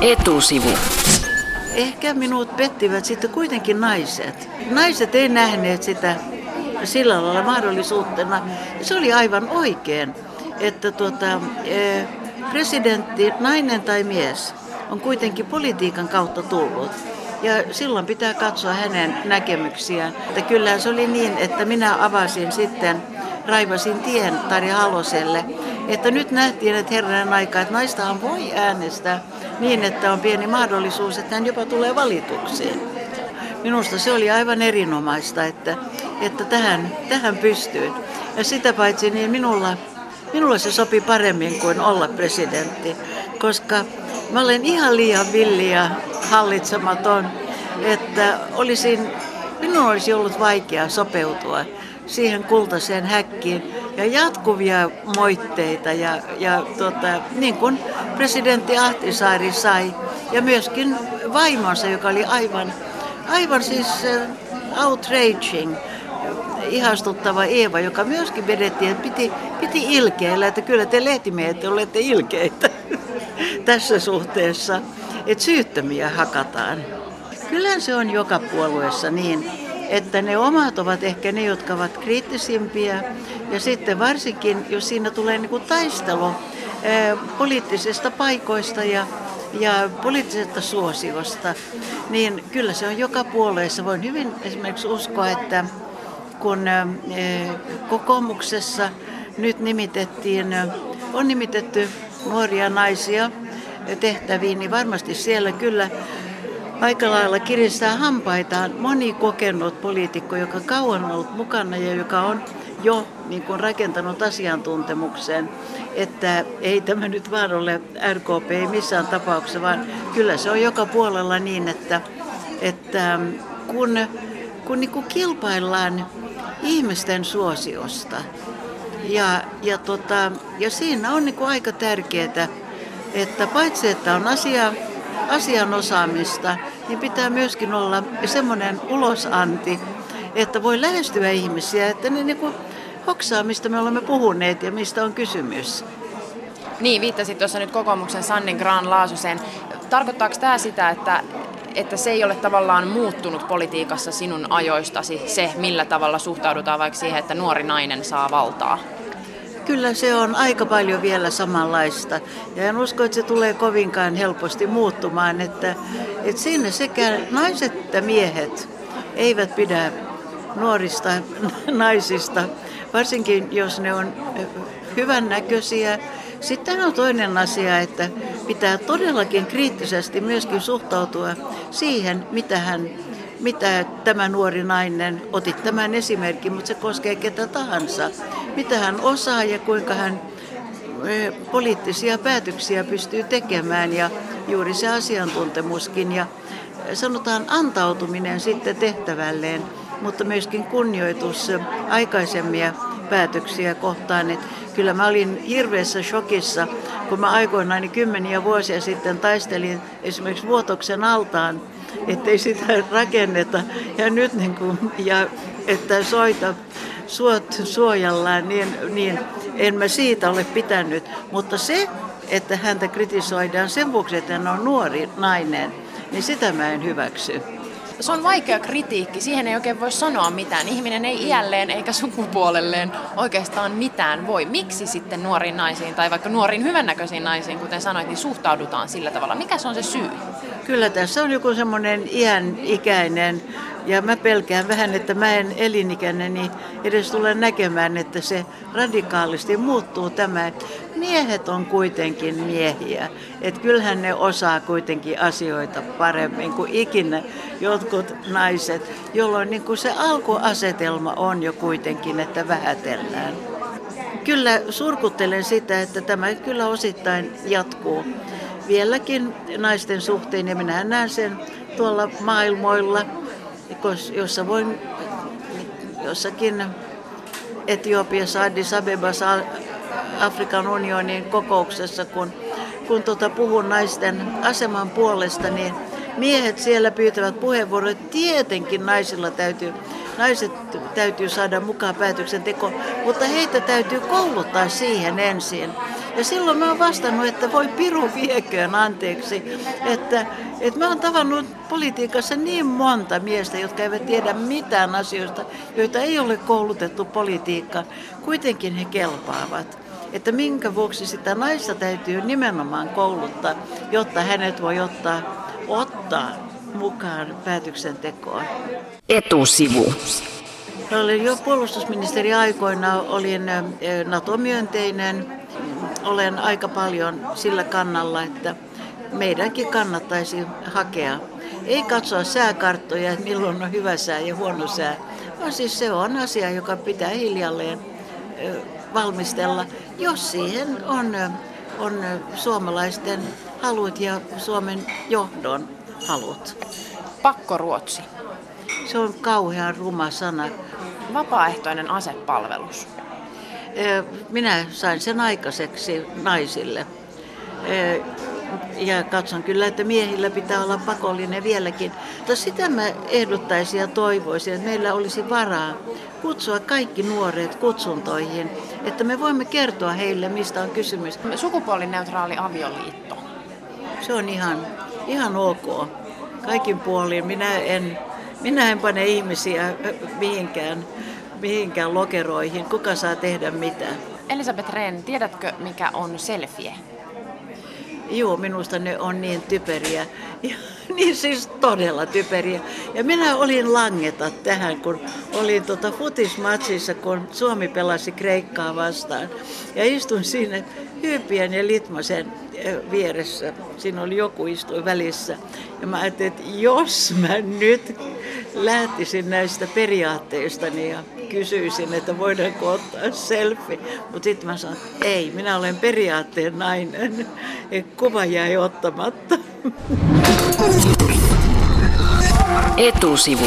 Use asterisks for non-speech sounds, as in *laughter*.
Etusivu. Ehkä minut pettivät sitten kuitenkin naiset. Naiset ei nähneet sitä sillä lailla mahdollisuutena. Se oli aivan oikein, että tuota, e, presidentti, nainen tai mies, on kuitenkin politiikan kautta tullut. Ja silloin pitää katsoa hänen näkemyksiään. Että kyllä se oli niin, että minä avasin sitten, raivasin tien Tari Haloselle, että nyt nähtiin, että herran aika, että naistahan voi äänestää niin, että on pieni mahdollisuus, että hän jopa tulee valituksiin. Minusta se oli aivan erinomaista, että, että tähän, tähän pystyy. Ja sitä paitsi niin minulla, minulla se sopi paremmin kuin olla presidentti, koska mä olen ihan liian villi ja hallitsematon, että olisin, minun olisi ollut vaikea sopeutua siihen kultaiseen häkkiin ja jatkuvia moitteita ja, ja tota, niin kuin presidentti Ahtisaari sai ja myöskin vaimonsa, joka oli aivan, aivan siis uh, outraging, ihastuttava Eeva, joka myöskin vedettiin, että piti, piti ilkeillä, että kyllä te lehtimiehet olette ilkeitä *laughs* tässä suhteessa, että syyttömiä hakataan. Kyllä se on joka puolueessa niin, että ne omat ovat ehkä ne, jotka ovat kriittisimpiä. Ja sitten varsinkin, jos siinä tulee niin kuin taistelu poliittisista paikoista ja, ja poliittisesta suosiosta, niin kyllä se on joka puolueessa. Voin hyvin esimerkiksi uskoa, että kun kokoomuksessa nyt nimitettiin, on nimitetty nuoria naisia tehtäviin, niin varmasti siellä kyllä aika lailla kiristää hampaitaan. Moni kokenut poliitikko, joka kauan on ollut mukana ja joka on jo niin kuin rakentanut asiantuntemuksen, että ei tämä nyt vaan ole RKP ei missään tapauksessa, vaan kyllä se on joka puolella niin, että, että kun, kun niin kuin kilpaillaan ihmisten suosiosta. Ja, ja, tota, ja siinä on niin kuin aika tärkeää, että paitsi että on asia asian osaamista, niin pitää myöskin olla semmoinen ulosanti, että voi lähestyä ihmisiä, että ne niin hoksaa, mistä me olemme puhuneet ja mistä on kysymys. Niin, viittasit tuossa nyt kokoomuksen Sanni Graan Laasoseen. Tarkoittaako tämä sitä, että, että se ei ole tavallaan muuttunut politiikassa sinun ajoistasi, se millä tavalla suhtaudutaan vaikka siihen, että nuori nainen saa valtaa? Kyllä se on aika paljon vielä samanlaista. Ja en usko, että se tulee kovinkaan helposti muuttumaan. Että, että siinä sekä naiset että miehet eivät pidä nuorista *laughs* naisista, varsinkin jos ne on hyvän näköisiä. Sitten on toinen asia, että pitää todellakin kriittisesti myöskin suhtautua siihen, mitä hän mitä tämä nuori nainen, otit tämän esimerkin, mutta se koskee ketä tahansa, mitä hän osaa ja kuinka hän poliittisia päätöksiä pystyy tekemään ja juuri se asiantuntemuskin ja sanotaan antautuminen sitten tehtävälleen, mutta myöskin kunnioitus aikaisemmia päätöksiä kohtaan. Että kyllä mä olin hirveässä shokissa, kun mä aikoinaan niin kymmeniä vuosia sitten taistelin esimerkiksi Vuotoksen altaan ettei sitä rakenneta. Ja nyt niin kuin, ja että soita suot suojallaan, niin, niin en mä siitä ole pitänyt. Mutta se, että häntä kritisoidaan sen vuoksi, että hän on nuori nainen, niin sitä mä en hyväksy se on vaikea kritiikki, siihen ei oikein voi sanoa mitään. Ihminen ei iälleen eikä sukupuolelleen oikeastaan mitään voi. Miksi sitten nuoriin naisiin tai vaikka nuoriin hyvännäköisiin naisiin, kuten sanoit, niin suhtaudutaan sillä tavalla? Mikä se on se syy? Kyllä tässä on joku semmoinen iän ikäinen ja mä pelkään vähän, että mä en elinikäinen edes tule näkemään, että se radikaalisti muuttuu tämä. Miehet on kuitenkin miehiä. Että kyllähän ne osaa kuitenkin asioita paremmin kuin ikinä jotkut naiset, jolloin niin kuin se alkuasetelma on jo kuitenkin, että vähätellään. Kyllä surkuttelen sitä, että tämä kyllä osittain jatkuu vieläkin naisten suhteen ja minä näen sen tuolla maailmoilla jossa voin jossakin Etiopiassa, Addis Abebassa, Afrikan unionin kokouksessa, kun, kun tuota puhun naisten aseman puolesta, niin miehet siellä pyytävät puheenvuoroja. Tietenkin naisilla täytyy, naiset täytyy saada mukaan päätöksentekoon, mutta heitä täytyy kouluttaa siihen ensin. Ja silloin mä oon vastannut, että voi piru vieköön anteeksi, että, että mä oon tavannut politiikassa niin monta miestä, jotka eivät tiedä mitään asioista, joita ei ole koulutettu politiikka. Kuitenkin he kelpaavat että minkä vuoksi sitä naista täytyy nimenomaan kouluttaa, jotta hänet voi ottaa, ottaa mukaan päätöksentekoon. Etusivu. Olin jo puolustusministeri aikoina, olin NATO-myönteinen. Olen aika paljon sillä kannalla, että meidänkin kannattaisi hakea. Ei katsoa sääkarttoja, että milloin on hyvä sää ja huono sää, vaan siis se on asia, joka pitää hiljalleen valmistella, jos siihen on, on suomalaisten halut ja Suomen johdon halut. Pakkoruotsi. Se on kauhean ruma sana. Vapaaehtoinen asepalvelus. Minä sain sen aikaiseksi naisille. Ja katson kyllä, että miehillä pitää olla pakollinen vieläkin. Mutta sitä mä ehdottaisin ja toivoisin, että meillä olisi varaa kutsua kaikki nuoret kutsuntoihin, että me voimme kertoa heille, mistä on kysymys. Sukupuolineutraali avioliitto. Se on ihan, ihan ok. Kaikin puolin. Minä en, minä en pane ihmisiä mihinkään, mihinkään lokeroihin. Kuka saa tehdä mitä? Elisabeth Rehn, tiedätkö mikä on selfie? Joo, minusta ne on niin typeriä. Ja, *laughs* niin siis todella typeriä. Ja minä olin langeta tähän, kun olin tota futismatsissa, kun Suomi pelasi Kreikkaa vastaan. Ja istun siinä Hyypien ja Litmasen vieressä. Siinä oli joku istui välissä. Ja mä ajattelin, että jos mä nyt lähtisin näistä periaatteistani ja kysyisin, että voidaanko ottaa selfie. Mutta sitten mä sanoin, että ei, minä olen periaatteen nainen. Kuva jäi ottamatta. Etusivu.